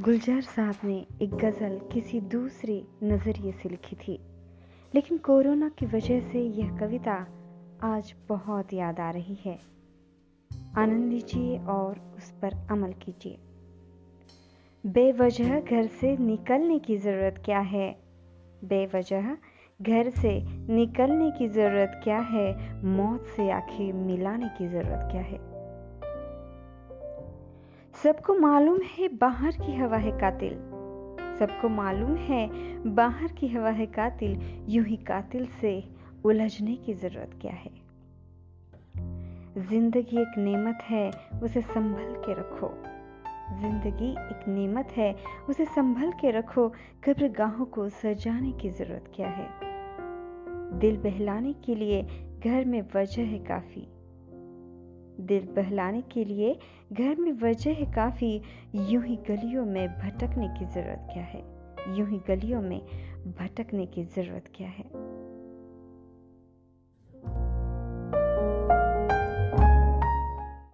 गुलजार साहब ने एक गज़ल किसी दूसरे नज़रिए से लिखी थी। लेकिन कोरोना की वजह से यह कविता आज बहुत याद आ रही है। आनंद लीजिए और उस पर अमल कीजिए। बेवजह घर से निकलने की ज़रूरत क्या है? बेवजह घर से निकलने की ज़रूरत क्या है? मौत से आँखें मिलाने की ज़रूरत क्या है? सबको मालूम है बाहर की हवा है कातिल। सबको मालूम है बाहर की हवा है कातिल, यूँ ही कातिल से उलझने की ज़रूरत क्या है? ज़िंदगी एक नेमत है, उसे संभल के रखो। ज़िंदगी एक नेमत है, उसे संभल के रखो। कब्र गाहों को सजाने की ज़रूरत क्या है? दिल बहलाने के लिए घर में वजह है काफ़ी। दिल बहलाने के लिए घर में वजह काफ़ी यूँ ही गलियों में भटकने की ज़रूरत क्या है? यूँ ही गलियों में भटकने की ज़रूरत क्या है?